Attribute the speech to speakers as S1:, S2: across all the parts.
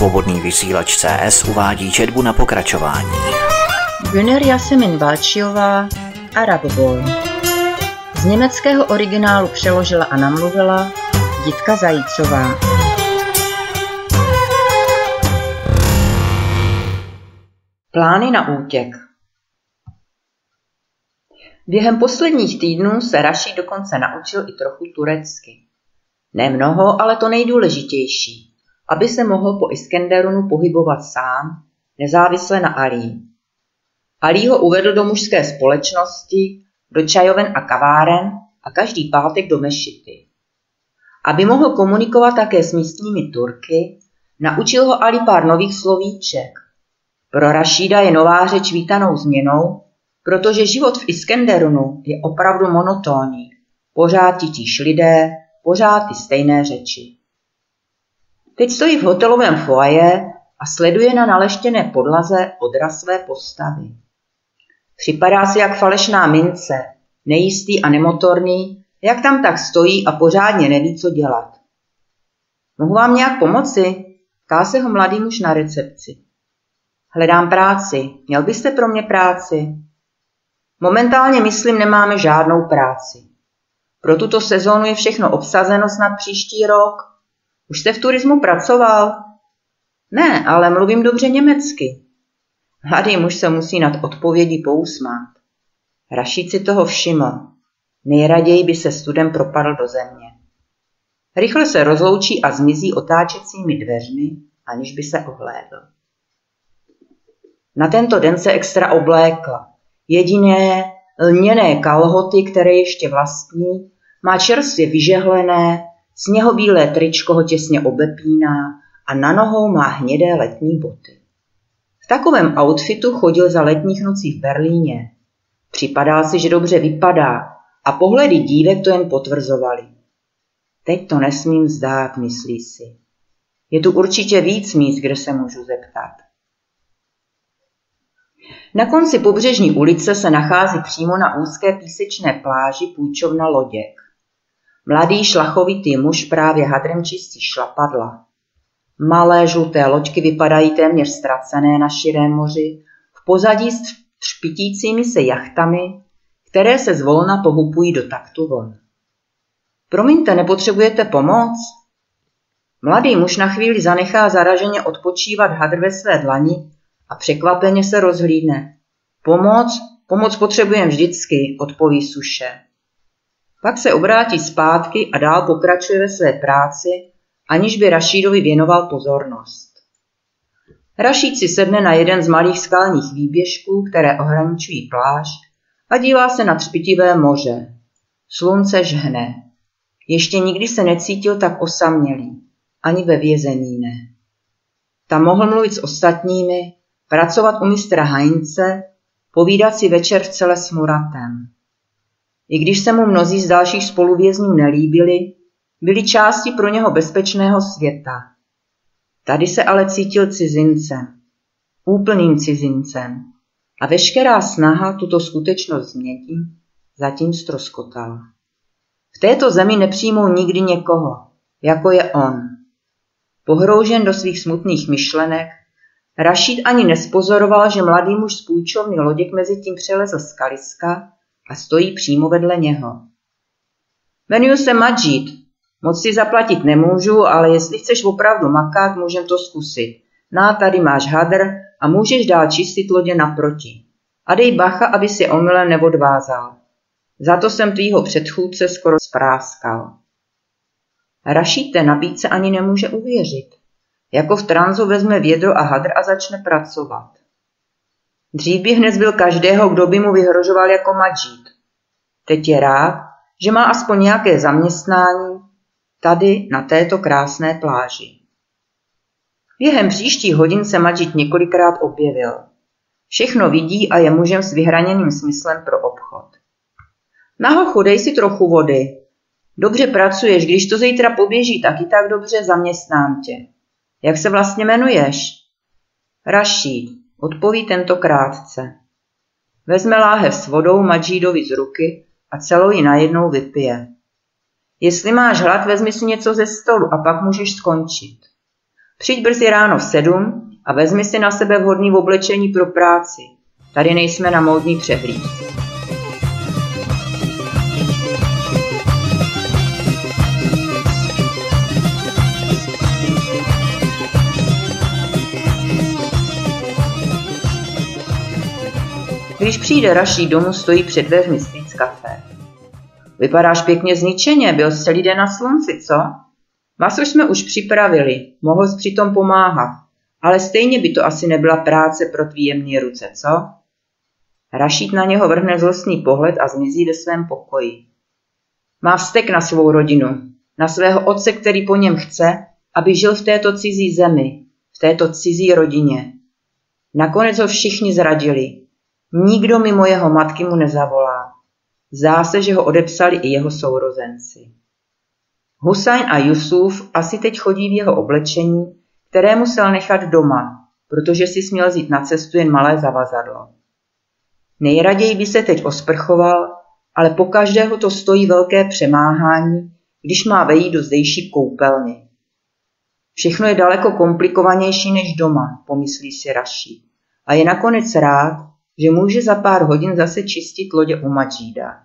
S1: Svobodný vysílač CS uvádí četbu na pokračování.
S2: Güner Jasemin Balčiová, Arab Boy. Z německého originálu přeložila a namluvila Jitka Zajícová. Plány na útěk Během posledních týdnů se Raši dokonce naučil i trochu turecky. Ne mnoho, ale to nejdůležitější aby se mohl po Iskenderunu pohybovat sám, nezávisle na Alím. Alí ho uvedl do mužské společnosti, do čajoven a kaváren a každý pátek do mešity. Aby mohl komunikovat také s místními Turky, naučil ho Ali pár nových slovíček. Pro Rašída je nová řeč vítanou změnou, protože život v Iskenderunu je opravdu monotónní. Pořád titíž lidé, pořád ty stejné řeči. Teď stojí v hotelovém foaje a sleduje na naleštěné podlaze odraz své postavy. Připadá si jak falešná mince, nejistý a nemotorný, jak tam tak stojí a pořádně neví, co dělat. Mohu vám nějak pomoci? Ptá se ho mladý muž na recepci. Hledám práci. Měl byste pro mě práci? Momentálně, myslím, nemáme žádnou práci. Pro tuto sezónu je všechno obsazeno snad příští rok. Už jste v turismu pracoval? Ne, ale mluvím dobře německy. Mladý muž se musí nad odpovědí pousmát. Rašíd si toho všiml. Nejraději by se studem propadl do země. Rychle se rozloučí a zmizí otáčecími dveřmi, aniž by se ohlédl. Na tento den se extra oblékl. Jediné lněné kalhoty, které ještě vlastní, má čerstvě vyžehlené, Sněhobílé tričko ho těsně obepíná a na nohou má hnědé letní boty. V takovém outfitu chodil za letních nocí v Berlíně. Připadá si, že dobře vypadá a pohledy dívek to jen potvrzovali. Teď to nesmím zdát, myslí si. Je tu určitě víc míst, kde se můžu zeptat. Na konci pobřežní ulice se nachází přímo na úzké písečné pláži půjčovna loděk. Mladý šlachovitý muž právě hadrem čistí šlapadla. Malé žluté loďky vypadají téměř ztracené na širém moři, v pozadí s třpitícími se jachtami, které se zvolna pohupují do taktu vln. Promiňte, nepotřebujete pomoc? Mladý muž na chvíli zanechá zaraženě odpočívat hadr ve své dlani a překvapeně se rozhlídne. Pomoc? Pomoc potřebujem vždycky, odpoví suše. Pak se obrátí zpátky a dál pokračuje ve své práci, aniž by Rašídovi věnoval pozornost. Rašíd si sedne na jeden z malých skalních výběžků, které ohraničují pláž a dívá se na třpitivé moře. Slunce žhne. Ještě nikdy se necítil tak osamělý, ani ve vězení ne. Tam mohl mluvit s ostatními, pracovat u mistra Heinze, povídat si večer v celé s Muratem. I když se mu mnozí z dalších spoluvězňů nelíbili, byli části pro něho bezpečného světa. Tady se ale cítil cizincem, úplným cizincem a veškerá snaha tuto skutečnost změnit zatím stroskotala. V této zemi nepřijmou nikdy někoho, jako je on. Pohroužen do svých smutných myšlenek, Rašid ani nespozoroval, že mladý muž z půjčovny loděk mezi tím přelezl z kaliska a stojí přímo vedle něho. Jmenuji se Majid. Moc si zaplatit nemůžu, ale jestli chceš opravdu makat, můžem to zkusit. Na tady máš hadr a můžeš dál čistit lodě naproti. A dej bacha, aby si omylem neodvázal. Za to jsem tvýho předchůdce skoro spráskal. Rašíte nabídce ani nemůže uvěřit. Jako v tranzu vezme vědro a hadr a začne pracovat. Dřív by hned byl každého, kdo by mu vyhrožoval jako Majid. Teď je rád, že má aspoň nějaké zaměstnání tady na této krásné pláži. Během příštích hodin se Majid několikrát objevil. Všechno vidí a je mužem s vyhraněným smyslem pro obchod. Nahochu, dej si trochu vody. Dobře pracuješ, když to zítra poběží, tak i tak dobře zaměstnám tě. Jak se vlastně jmenuješ? Rašíd, odpoví tento krátce. Vezme láhev s vodou Madžídovi z ruky a celou ji najednou vypije. Jestli máš hlad, vezmi si něco ze stolu a pak můžeš skončit. Přijď brzy ráno v sedm a vezmi si na sebe vhodný oblečení pro práci. Tady nejsme na módní přehlídce. Když přijde Raší domů, stojí před dveřmi z kafe. Vypadáš pěkně zničeně, byl jsi celý den na slunci, co? Maso jsme už připravili, mohl jsi přitom pomáhat, ale stejně by to asi nebyla práce pro tvý jemné ruce, co? Rašít na něho vrhne zlostný pohled a zmizí ve svém pokoji. Má vztek na svou rodinu, na svého otce, který po něm chce, aby žil v této cizí zemi, v této cizí rodině. Nakonec ho všichni zradili. Nikdo mimo jeho matky mu nezavolá. Zdá se, že ho odepsali i jeho sourozenci. Husajn a Jusuf asi teď chodí v jeho oblečení, které musel nechat doma, protože si směl vzít na cestu jen malé zavazadlo. Nejraději by se teď osprchoval, ale po každého to stojí velké přemáhání, když má vejít do zdejší koupelny. Všechno je daleko komplikovanější než doma, pomyslí si Raší. A je nakonec rád, že může za pár hodin zase čistit lodě u Madžída.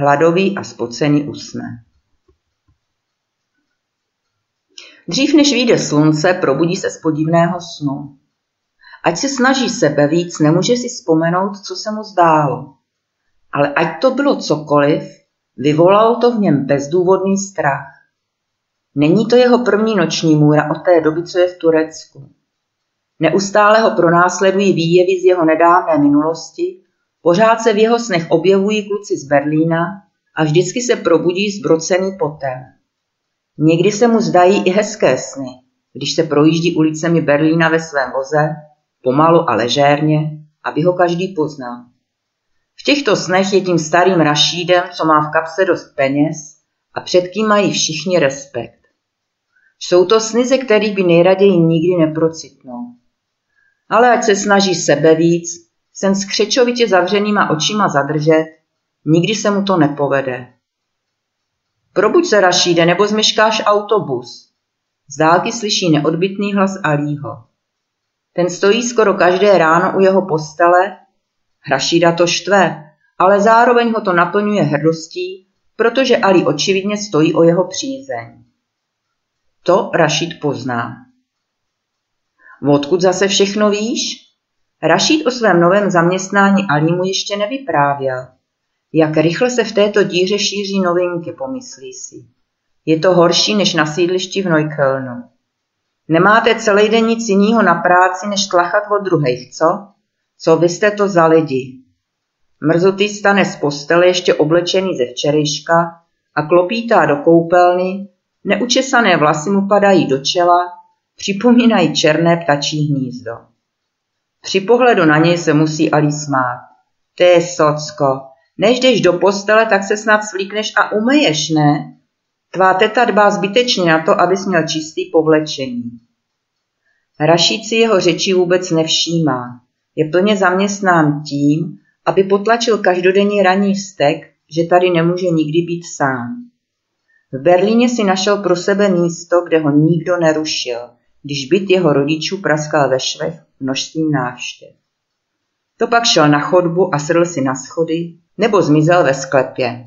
S2: Hladový a spocený usne. Dřív než vyjde slunce, probudí se z podivného snu. Ať se snaží sebe víc, nemůže si vzpomenout, co se mu zdálo. Ale ať to bylo cokoliv, vyvolalo to v něm bezdůvodný strach. Není to jeho první noční můra od té doby, co je v Turecku. Neustále ho pronásledují výjevy z jeho nedávné minulosti, pořád se v jeho snech objevují kluci z Berlína a vždycky se probudí zbrocený potem. Někdy se mu zdají i hezké sny, když se projíždí ulicemi Berlína ve svém voze, pomalu a ležérně, aby ho každý poznal. V těchto snech je tím starým Rašídem, co má v kapse dost peněz a před kým mají všichni respekt. Jsou to sny, ze kterých by nejraději nikdy neprocitnul. Ale ať se snaží sebe víc, sen s křečovitě zavřenýma očima zadržet, nikdy se mu to nepovede. Probuď se, Rašíde, nebo zmeškáš autobus. Z dálky slyší neodbitný hlas Alího. Ten stojí skoro každé ráno u jeho postele. Rašída to štve, ale zároveň ho to naplňuje hrdostí, protože Ali očividně stojí o jeho přízeň. To Rašid pozná. Odkud zase všechno víš? Rašid o svém novém zaměstnání Alímu ještě nevyprávěl. Jak rychle se v této díře šíří novinky, pomyslí si. Je to horší než na sídlišti v Neuköllnu. Nemáte celý den nic jiného na práci, než tlachat od druhých, co? Co vy jste to za lidi? Mrzutý stane z postele ještě oblečený ze včerejška a klopítá do koupelny, neučesané vlasy mu padají do čela, připomínají černé ptačí hnízdo. Při pohledu na něj se musí Ali smát. Ty socko, než jdeš do postele, tak se snad svlíkneš a umeješ, ne? Tvá teta dbá zbytečně na to, abys měl čistý povlečení. Rašíc si jeho řečí vůbec nevšímá. Je plně zaměstnán tím, aby potlačil každodenní ranní vztek, že tady nemůže nikdy být sám. V Berlíně si našel pro sebe místo, kde ho nikdo nerušil, když byt jeho rodičů praskal ve švech množstvím návštěv. To pak šel na chodbu a sedl si na schody, nebo zmizel ve sklepě.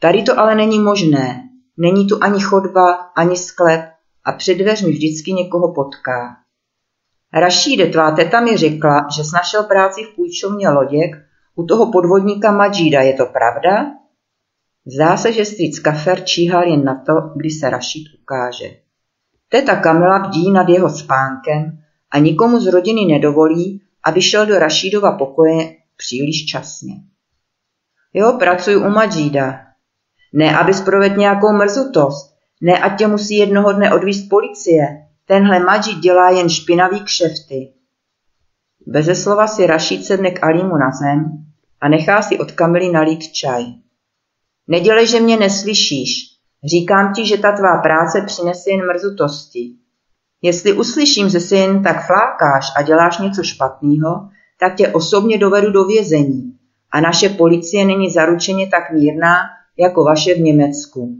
S2: Tady to ale není možné. Není tu ani chodba, ani sklep a před dveřmi vždycky někoho potká. Rašíde, tvá teta mi řekla, že snašel práci v půjčovně loděk u toho podvodníka Madžída, je to pravda? Zdá se, že strýc Kafer číhal jen na to, kdy se Rašíd ukáže. Teta Kamila bdí nad jeho spánkem a nikomu z rodiny nedovolí, aby šel do Rašídova pokoje příliš časně. Jo, pracuji u Madžída. Ne, abys provedl nějakou mrzutost. Ne, ať tě musí jednoho dne odvíst policie. Tenhle Madžid dělá jen špinavý kšefty. Beze slova si Rašíd sedne k Alímu na zem a nechá si od Kamily nalít čaj. Nedělej, že mě neslyšíš. Říkám ti, že ta tvá práce přinese jen mrzutosti. Jestli uslyším, že si jen tak flákáš a děláš něco špatného, tak tě osobně dovedu do vězení a naše policie není zaručeně tak mírná jako vaše v Německu.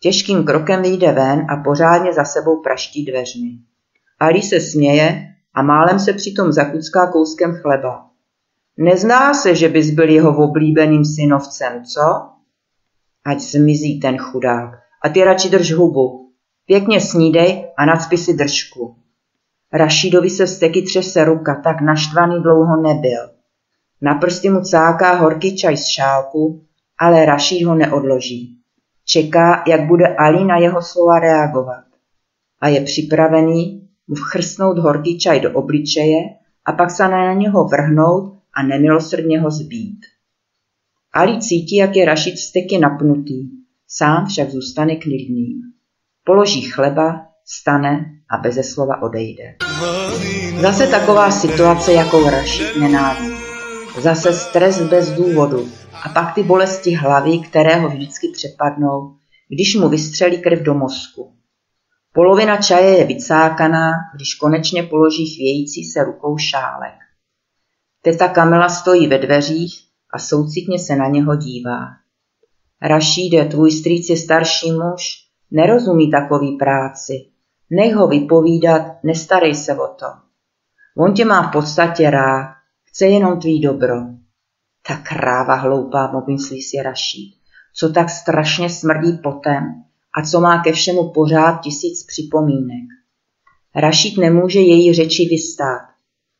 S2: Těžkým krokem vyjde ven a pořádně za sebou praští dveřmi. Ali se směje a málem se přitom zakucká kouskem chleba. Nezná se, že bys byl jeho oblíbeným synovcem, co? Ať zmizí ten chudák. A ty radši drž hubu. Pěkně snídej a nacpi si držku. Rašídovi se vsteky třese ruka, tak naštvaný dlouho nebyl. Na prsty mu cáká horký čaj z šálku, ale Rašíd ho neodloží. Čeká, jak bude Ali na jeho slova reagovat. A je připravený mu vchrstnout horký čaj do obličeje a pak se na něho vrhnout a nemilosrdně ho zbít. Ali cítí, jak je Rašid vsteky napnutý, sám však zůstane klidným. Položí chleba, stane a beze slova odejde. Zase taková situace, jakou Rašid nenávidí. Zase stres bez důvodu a pak ty bolesti hlavy, které ho vždycky přepadnou, když mu vystřelí krev do mozku. Polovina čaje je vycákaná, když konečně položí chvějící se rukou šálek. Teta Kamila stojí ve dveřích a soucitně se na něho dívá. Rašíde, tvůj strýc je starší muž, nerozumí takový práci. Nech ho vypovídat, nestarej se o to. On tě má v podstatě rád, chce jenom tvý dobro. Ta kráva hloupá, pomyslí si Rašíd, co tak strašně smrdí potem a co má ke všemu pořád tisíc připomínek. Rašíd nemůže její řeči vystát.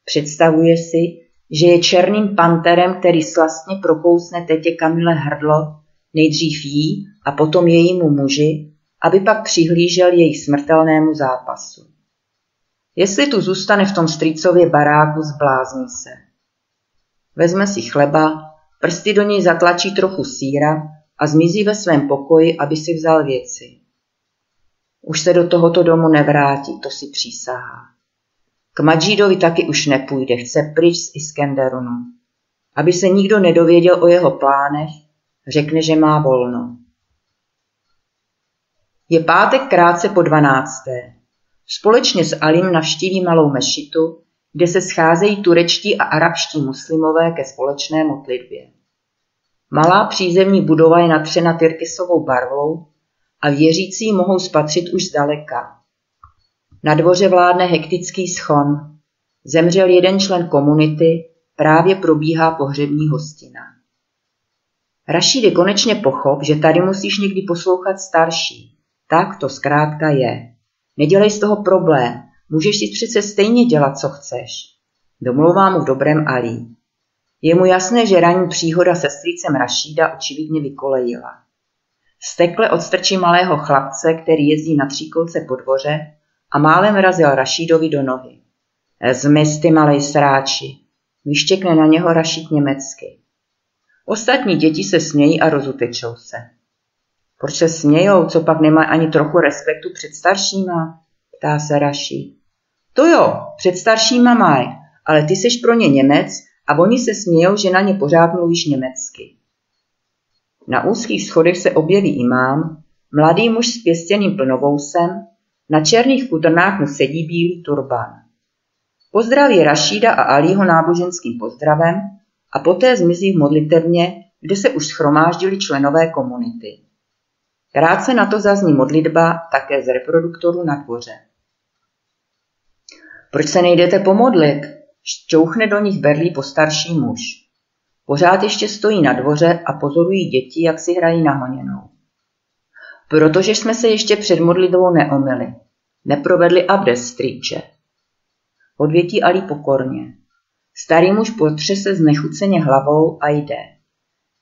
S2: Představuje si, že je černým panterem, který slastně prokousne tetě Kamile hrdlo, nejdřív jí a potom jejímu muži, aby pak přihlížel jejich smrtelnému zápasu. Jestli tu zůstane v tom strýcově baráku, zblázní se. Vezme si chleba, prsty do něj zatlačí trochu síra a zmizí ve svém pokoji, aby si vzal věci. Už se do tohoto domu nevrátí, to si přísahá. K Madžídovi taky už nepůjde, chce pryč z Iskenderunu. Aby se nikdo nedověděl o jeho plánech, řekne, že má volno. Je pátek krátce po dvanácté. Společně s Alim navštíví malou mešitu, kde se scházejí turečtí a arabští muslimové ke společné modlitbě. Malá přízemní budova je natřena tyrkysovou barvou a věřící mohou spatřit už zdaleka. Na dvoře vládne hektický schon. Zemřel jeden člen komunity, právě probíhá pohřební hostina. Rašídy konečně pochop, že tady musíš někdy poslouchat starší. Tak to zkrátka je. Nedělej z toho problém, můžeš si přece stejně dělat, co chceš. Domlouvá mu v dobrém Ali. Je mu jasné, že ranní příhoda se strýcem Rašída očividně vykolejila. Stekle odstrčí malého chlapce, který jezdí na tříkolce po dvoře a málem vrazil Rašídovi do nohy. Zmiz ty malej sráči, vyštěkne na něho Rašíd německy. Ostatní děti se smějí a rozutečou se. Proč se smějou, co pak nemá ani trochu respektu před staršíma? Ptá se Rašíd. To jo, před staršíma maj, ale ty seš pro ně Němec a oni se smějou, že na ně pořád mluvíš německy. Na úzkých schodech se objeví imám, mladý muž s pěstěným plnovousem, na černých kudrnách mu sedí bílý turban. Pozdraví Rašída a Alího náboženským pozdravem a poté zmizí v modlitevně, kde se už schromáždili členové komunity. Krátce na to zazní modlitba také z reproduktoru na dvoře. Proč se nejdete pomodlit? Šťouchne do nich berlí postarší muž. Pořád ještě stojí na dvoře a pozorují děti, jak si hrají na honěnou. Protože jsme se ještě před modlitbou neomili. Neprovedli abdes strýče. Odvětí Ali pokorně. Starý muž potřese znechuceně hlavou a jde.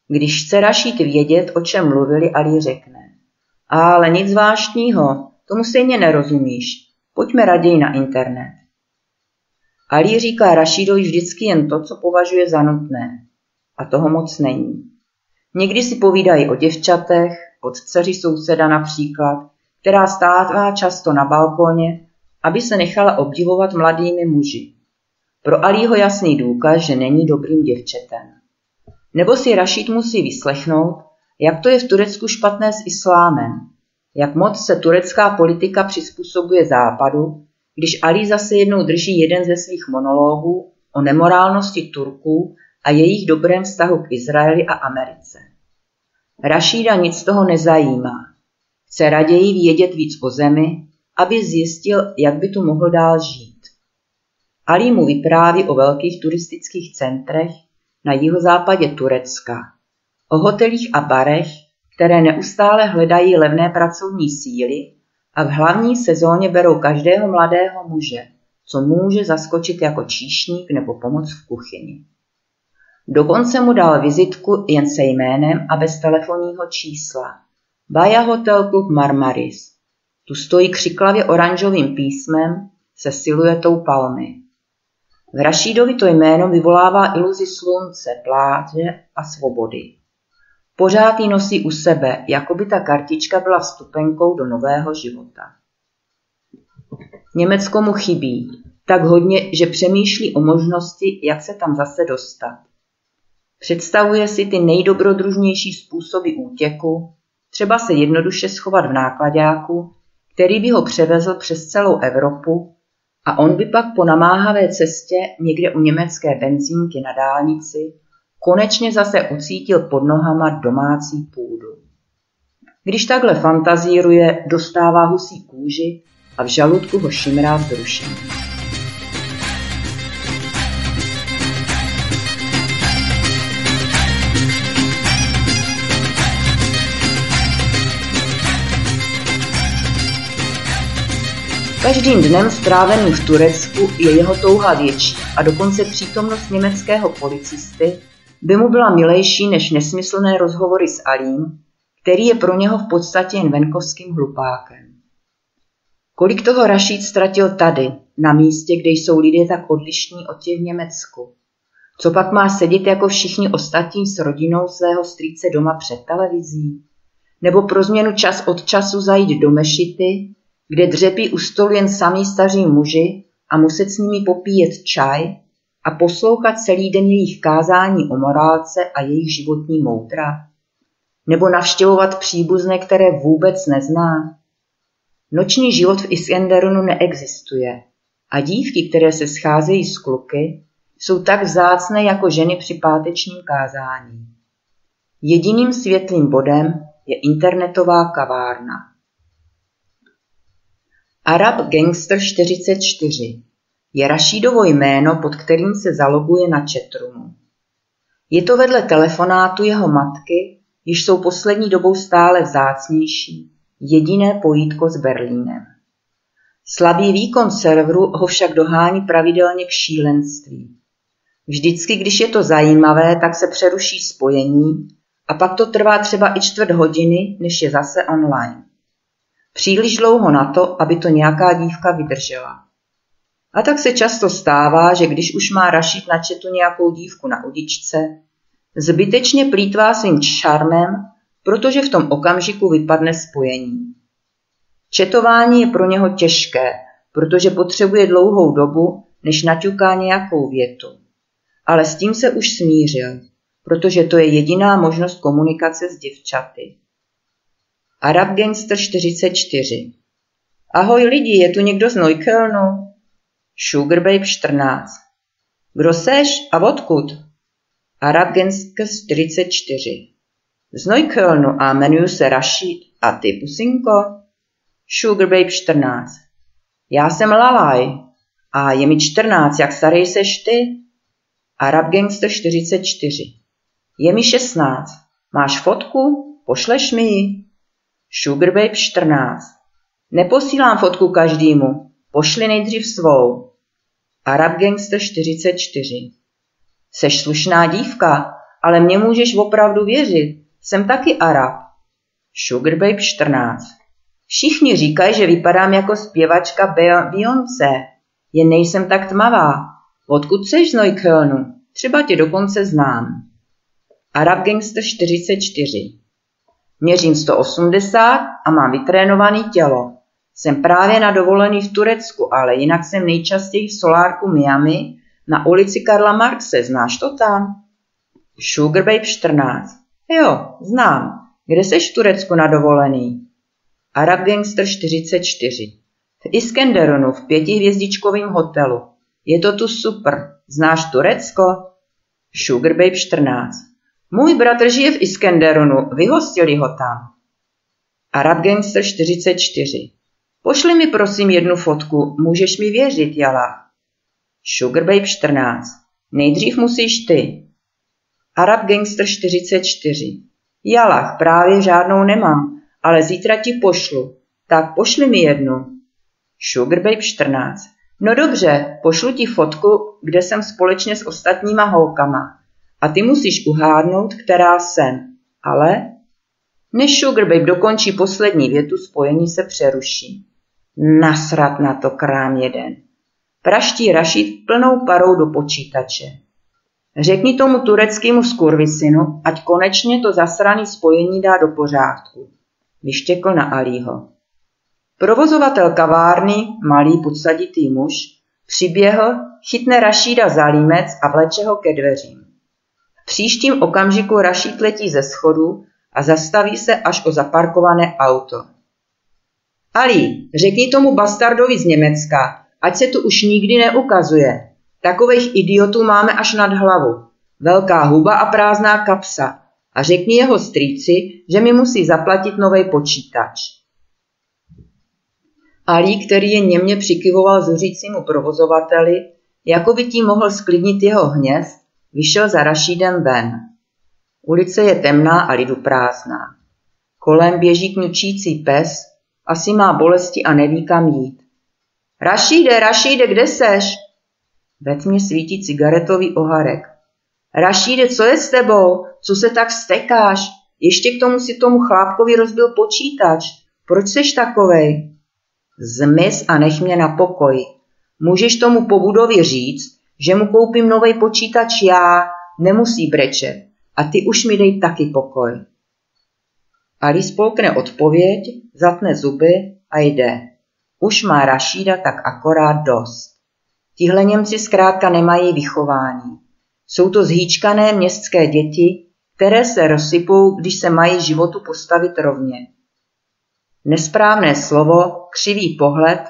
S2: Když chce Rašít vědět, o čem mluvili, Ali řekne. Ale nic zvláštního, tomu stejně nerozumíš. Pojďme raději na internet. Ali říká Rašídovi vždycky jen to, co považuje za nutné. A toho moc není. Někdy si povídají o děvčatech, od dceři souseda například, která stává často na balkóně, aby se nechala obdivovat mladými muži. Pro Alího jasný důkaz, že není dobrým děvčetem. Nebo si Rašid musí vyslechnout, jak to je v Turecku špatné s islámem, jak moc se turecká politika přizpůsobuje západu když Ali zase jednou drží jeden ze svých monologů o nemorálnosti Turků a jejich dobrém vztahu k Izraeli a Americe. Rašída nic z toho nezajímá. chce raději vědět víc o zemi, aby zjistil, jak by tu mohl dál žít. Ali mu vypráví o velkých turistických centrech na jihozápadě Turecka, o hotelích a barech, které neustále hledají levné pracovní síly a v hlavní sezóně berou každého mladého muže, co může zaskočit jako číšník nebo pomoc v kuchyni. Dokonce mu dal vizitku jen se jménem a bez telefonního čísla. Baja Hotel Club Marmaris. Tu stojí křiklavě oranžovým písmem se siluetou palmy. V Rašídovi to jméno vyvolává iluzi slunce, pláže a svobody. Pořád ji nosí u sebe, jako by ta kartička byla vstupenkou do nového života. Německo mu chybí, tak hodně, že přemýšlí o možnosti, jak se tam zase dostat. Představuje si ty nejdobrodružnější způsoby útěku, třeba se jednoduše schovat v nákladáku, který by ho převezl přes celou Evropu a on by pak po namáhavé cestě někde u německé benzínky na dálnici konečně zase ucítil pod nohama domácí půdu. Když takhle fantazíruje, dostává husí kůži a v žaludku ho šimrá vzrušení. Každým dnem stráveným v Turecku je jeho touha větší a dokonce přítomnost německého policisty by mu byla milejší než nesmyslné rozhovory s Alím, který je pro něho v podstatě jen venkovským hlupákem. Kolik toho Rašíd ztratil tady, na místě, kde jsou lidé tak odlišní od těch v Německu? Co pak má sedět jako všichni ostatní s rodinou svého strýce doma před televizí? Nebo pro změnu čas od času zajít do mešity, kde dřepí u stolu jen samý staří muži a muset s nimi popíjet čaj a poslouchat celý den jejich kázání o morálce a jejich životní moudra? Nebo navštěvovat příbuzné, které vůbec nezná? Noční život v Iskenderunu neexistuje a dívky, které se scházejí z kluky, jsou tak vzácné jako ženy při pátečním kázání. Jediným světlým bodem je internetová kavárna. Arab Gangster 44 je Rašídovo jméno, pod kterým se zaloguje na chatroomu. Je to vedle telefonátu jeho matky, již jsou poslední dobou stále vzácnější, jediné pojítko s Berlínem. Slabý výkon serveru ho však dohání pravidelně k šílenství. Vždycky, když je to zajímavé, tak se přeruší spojení a pak to trvá třeba i čtvrt hodiny, než je zase online. Příliš dlouho na to, aby to nějaká dívka vydržela. A tak se často stává, že když už má Rašit na četu nějakou dívku na udičce, zbytečně plítvá svým šarmem, protože v tom okamžiku vypadne spojení. Četování je pro něho těžké, protože potřebuje dlouhou dobu, než naťuká nějakou větu. Ale s tím se už smířil, protože to je jediná možnost komunikace s děvčaty. Arab Gangster 44 Ahoj lidi, je tu někdo z Neuköllnu? Sugar Babe 14 Kdo seš a odkud? Arab Gangster 44 Z Neuköllnu a jmenuji se Rashid a ty, pusinko? Sugar Babe 14 Já jsem Lalaj a je mi 14, jak starý seš ty? Arab Gangster 44 Je mi 16. Máš fotku? Pošleš mi ji? Sugar Babe 14. Neposílám fotku každému, pošli nejdřív svou. Arab Gangster 44. Seš slušná dívka, ale mě můžeš opravdu věřit, jsem taky Arab. Sugar Babe 14. Všichni říkají, že vypadám jako zpěvačka Beyoncé, jen nejsem tak tmavá. Odkud seš z? Třeba tě dokonce znám. Arab Gangster 44. Měřím 180 a mám vytrénovaný tělo. Jsem právě na dovolený v Turecku, ale jinak jsem nejčastěji v solárku Miami na ulici Karla Marxe. Znáš to tam? Sugar Babe 14. Jo, znám. Kde seš v Turecku na dovolený? Arab Gangster 44. V Iskenderunu v pětihvězdičkovém hotelu. Je to tu super. Znáš Turecko? Sugar Babe 14. Můj bratr žije v Iskenderunu, vyhostili ho tam. Arab Gangster 44. Pošli mi prosím jednu fotku, můžeš mi věřit, Jala. Sugar Babe 14. Nejdřív musíš ty. Arab Gangster 44. Jalach, právě žádnou nemám, ale zítra ti pošlu. Tak pošli mi jednu. Sugar Babe 14. No dobře, pošlu ti fotku, kde jsem společně s ostatníma holkama. A ty musíš uhádnout, která jsem. Ale než Sugar Babe dokončí poslední větu, spojení se přeruší. Nasrat na to krám jeden. Praští Rašid plnou parou do počítače. Řekni tomu tureckému skurvisinu, ať konečně to zasraný spojení dá do pořádku. Vyštěkl na Alího. Provozovatel kavárny, malý podsaditý muž, přiběhl, chytne Rašída za límec a vleče ho ke dveřím. Příštím okamžiku Rašíd letí ze schodu a zastaví se až o zaparkované auto. Ali, řekni tomu bastardovi z Německa, ať se tu už nikdy neukazuje. Takových idiotů máme až nad hlavu. Velká huba a prázdná kapsa. A řekni jeho strýci, že mi musí zaplatit nový počítač. Ali, který je němě přikyvoval zuřícímu provozovateli, jako by tím mohl sklidnit jeho hněv, vyšel za Rašídem ven. Ulice je temná a lidu prázdná. Kolem běží kňučící pes, asi má bolesti a neví kam jít. Rašíde, Rašíde, kde seš? Ve tmě svítí cigaretový oharek. Rašíde, co je s tebou? Co se tak stekáš? Ještě k tomu si tomu chlápkovi rozbil počítač. Proč seš takovej? Zmiz a nech mě na pokoj. Můžeš tomu po budově říct, že mu koupím nový počítač já, nemusí brečet. A ty už mi dej taky pokoj. Ali spolkne odpověď, zatne zuby a jde. Už má Rašída tak akorát dost. Tihle Němci zkrátka nemají vychování. Jsou to zhýčkané městské děti, které se rozsypou, když se mají životu postavit rovně. Nesprávné slovo, křivý pohled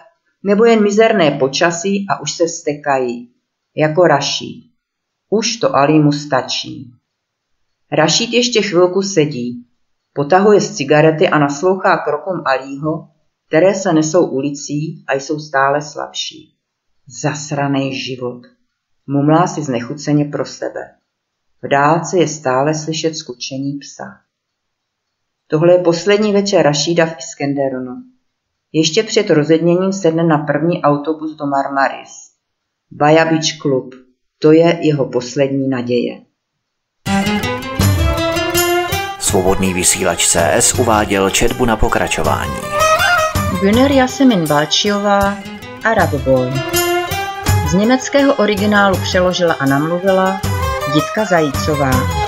S2: nebo jen mizerné počasí a už se stekají, jako Raší. Už to Ali mu stačí. Rašít ještě chvilku sedí, potahuje z cigarety a naslouchá krokům Alího, které se nesou ulicí a jsou stále slabší. Zasraný život. Mumlá si znechuceně pro sebe. V dálce je stále slyšet skučení psa. Tohle je poslední večer Rašída v Iskenderunu. Ještě před rozedněním sedne na první autobus do Marmaris. Baja Beach Club. To je jeho poslední naděje.
S1: Svobodný vysílač CS uváděl četbu na pokračování.
S2: Günner Jasemin Balčiová, Arab Boy. Z německého originálu přeložila a namluvila Jitka Zajícová.